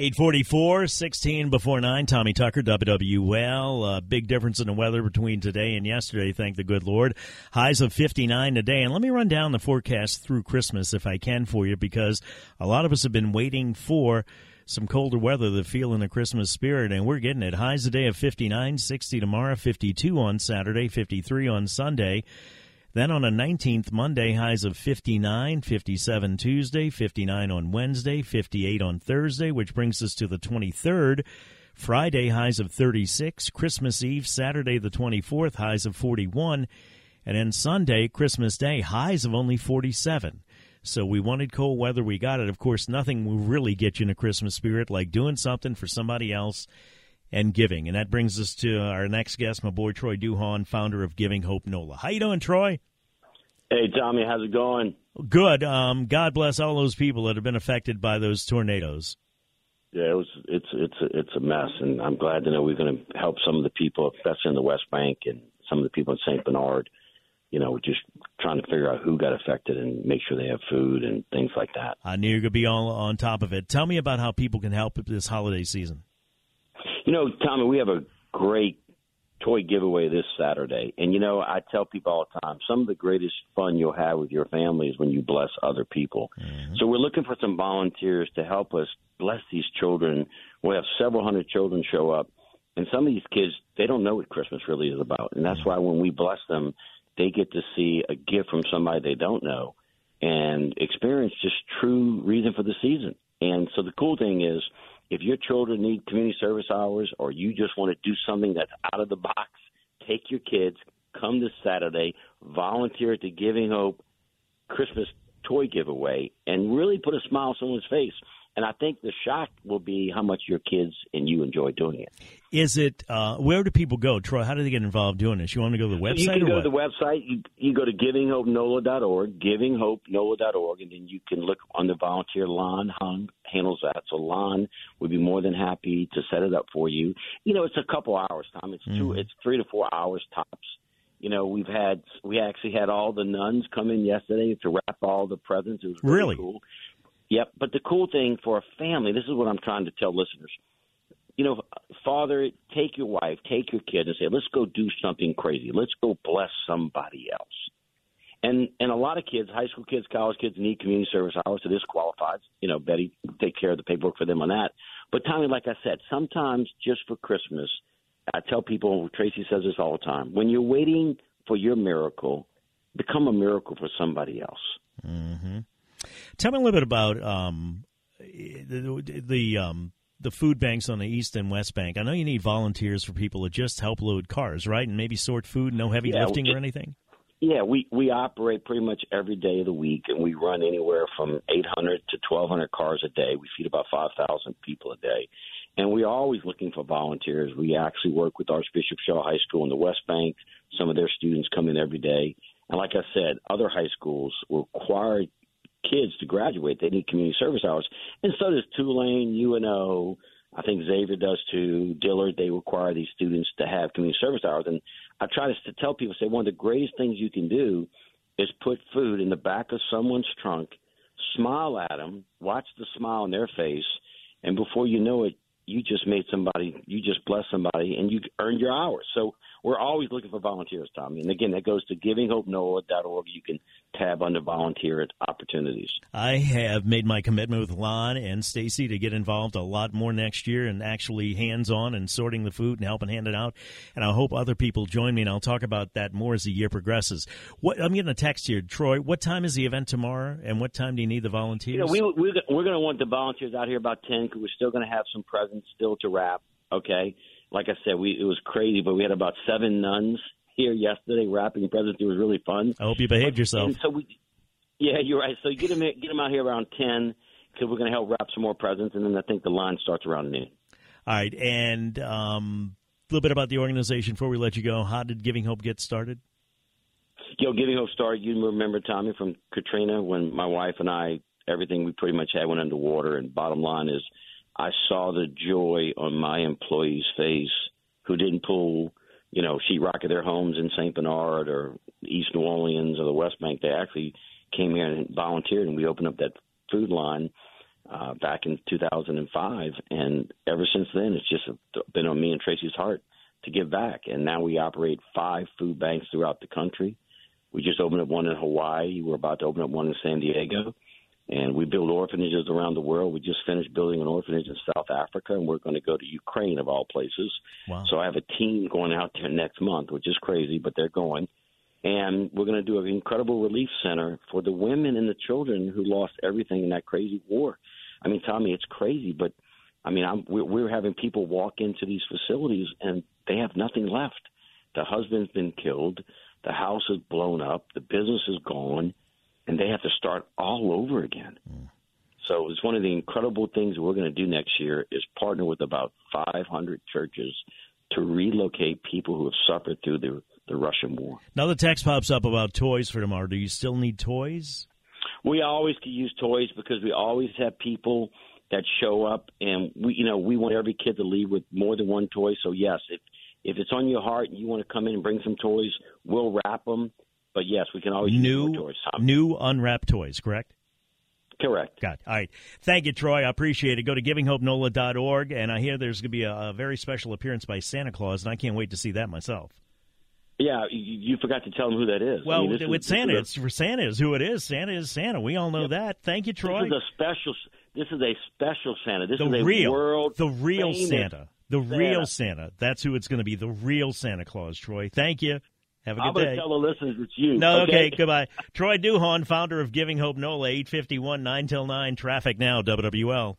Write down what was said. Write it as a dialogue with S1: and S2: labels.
S1: 844, 16 before 9. Tommy Tucker, WWL. Uh, big difference in the weather between today and yesterday, thank the good Lord. Highs of 59 today. And let me run down the forecast through Christmas if I can for you, because a lot of us have been waiting for some colder weather to feel in the Christmas spirit, and we're getting it. Highs today of 59, 60 tomorrow, 52 on Saturday, 53 on Sunday. Then on a 19th, Monday, highs of 59, 57 Tuesday, 59 on Wednesday, 58 on Thursday, which brings us to the 23rd. Friday, highs of 36. Christmas Eve, Saturday, the 24th, highs of 41. And then Sunday, Christmas Day, highs of only 47. So we wanted cold weather. We got it. Of course, nothing will really get you in a Christmas spirit like doing something for somebody else and giving. And that brings us to our next guest, my boy Troy Duhon, founder of Giving Hope NOLA. How you doing, Troy?
S2: Hey, Tommy, how's it going?
S1: Good. Um, God bless all those people that have been affected by those tornadoes.
S2: Yeah, it was. It's it's a, it's a mess, and I'm glad to know we're going to help some of the people, especially in the West Bank and some of the people in Saint Bernard. You know, just trying to figure out who got affected and make sure they have food and things like that.
S1: I knew you're going to be all on top of it. Tell me about how people can help this holiday season.
S2: You know, Tommy, we have a great toy giveaway this Saturday. And, you know, I tell people all the time some of the greatest fun you'll have with your family is when you bless other people. Mm-hmm. So we're looking for some volunteers to help us bless these children. We'll have several hundred children show up. And some of these kids, they don't know what Christmas really is about. And that's mm-hmm. why when we bless them, they get to see a gift from somebody they don't know and experience just true reason for the season. And so the cool thing is, if your children need community service hours or you just want to do something that's out of the box, take your kids, come this Saturday, volunteer at the Giving Hope Christmas toy giveaway, and really put a smile on someone's face. And I think the shock will be how much your kids and you enjoy doing it.
S1: Is it uh, where do people go, Troy? How do they get involved doing this? You want to go to the website?
S2: You can go
S1: what?
S2: to the website. You, you go to givinghope.nola.org, givinghope.nola.org, and then you can look on the volunteer. Lon Hung handles that, so Lon would be more than happy to set it up for you. You know, it's a couple hours, Tom. It's two. Mm. It's three to four hours tops. You know, we've had we actually had all the nuns come in yesterday to wrap all the presents. It was really,
S1: really?
S2: cool. Yep. But the cool thing for a family, this is what I'm trying to tell listeners you know, father, take your wife, take your kid, and say, let's go do something crazy. Let's go bless somebody else. And and a lot of kids, high school kids, college kids, need community service hours. So this qualifies. You know, Betty take care of the paperwork for them on that. But Tommy, like I said, sometimes just for Christmas, I tell people. Tracy says this all the time. When you're waiting for your miracle, become a miracle for somebody else.
S1: Mm-hmm. Tell me a little bit about um, the, the um, the food banks on the east and west bank. I know you need volunteers for people to just help load cars, right, and maybe sort food. No heavy
S2: yeah,
S1: lifting or anything.
S2: Yeah, we we operate pretty much every day of the week, and we run anywhere from 800 to 1,200 cars a day. We feed about 5,000 people a day, and we're always looking for volunteers. We actually work with Archbishop Shaw High School in the West Bank. Some of their students come in every day, and like I said, other high schools require kids to graduate. They need community service hours, and so does Tulane, UNO. I think Xavier does too. Dillard, they require these students to have community service hours. And I try to, tell people, say one of the greatest things you can do is put food in the back of someone's trunk, smile at them, watch the smile on their face, and before you know it, you just made somebody, you just blessed somebody, and you earned your hours. So we're always looking for volunteers, Tommy. And again, that goes to givinghope.nola.org. You can tab under volunteer opportunities.
S1: I have made my commitment with Lon and Stacy to get involved a lot more next year and actually hands on and sorting the food and helping hand it out. And I hope other people join me, and I'll talk about that more as the year progresses. What I'm getting a text here, Troy. What time is the event tomorrow, and what time do you need the volunteers?
S2: You know, we, we're, we're going to want the volunteers out here about 10 because we're still going to have some presents still to wrap, okay? like I said, we it was crazy, but we had about seven nuns here yesterday wrapping presents. It was really fun.
S1: I hope you behaved yourself.
S2: And so we, yeah, you're right. So get them get them out here around ten because we're going to help wrap some more presents, and then I think the line starts around noon.
S1: All right, and um, a little bit about the organization before we let you go. How did Giving Hope get started?
S2: You know, Giving Hope started. You remember Tommy from Katrina when my wife and I everything we pretty much had went underwater, and bottom line is I saw the joy on my employees' face who didn't pull, you know, sheetrock of their homes in St. Bernard or East New Orleans or the West Bank. They actually came here and volunteered, and we opened up that food line. uh, back in 2005, and ever since then, it's just been on me and Tracy's heart to give back. And now we operate five food banks throughout the country. We just opened up one in Hawaii. We're about to open up one in San Diego. And we build orphanages around the world. We just finished building an orphanage in South Africa, and we're going to go to Ukraine, of all places.
S1: Wow.
S2: So I have a team going out there next month, which is crazy, but they're going. And we're going to do an incredible relief center for the women and the children who lost everything in that crazy war. I mean, Tommy, it's crazy, but I mean, I'm, we're, we're having people walk into these facilities and they have nothing left. The husband's been killed, the house is blown up, the business is gone, and they have to start all over again. Mm. So it's one of the incredible things we're going to do next year is partner with about 500 churches to relocate people who have suffered through the the Russian war.
S1: Now the text pops up about toys for tomorrow. Do you still need toys?
S2: We always could use toys because we always have people that show up, and we you know we want every kid to leave with more than one toy. So yes, if if it's on your heart and you want to come in and bring some toys, we'll wrap them. But yes, we can always
S1: new
S2: toys.
S1: New unwrapped toys, correct?
S2: Correct.
S1: Got it. All right. Thank you, Troy. I appreciate it. Go to givinghope.nola.org, and I hear there's going to be a, a very special appearance by Santa Claus, and I can't wait to see that myself.
S2: Yeah, you, you forgot to tell them who that is.
S1: Well,
S2: I mean,
S1: with
S2: is,
S1: Santa, it's for Santa is who it is. Santa is Santa. We all know yeah. that. Thank you, Troy.
S2: This is a special. This is a special Santa. This
S1: the
S2: is a
S1: real,
S2: world.
S1: The real Santa. The
S2: Santa.
S1: real Santa. That's who it's going to be. The real Santa Claus. Troy. Thank you. Have a good
S2: I'm
S1: day.
S2: I'm going to tell the listeners it's you.
S1: No,
S2: okay.
S1: okay goodbye. Troy Duhon, founder of Giving Hope NOLA, 851 9 till 9, traffic now, WWL.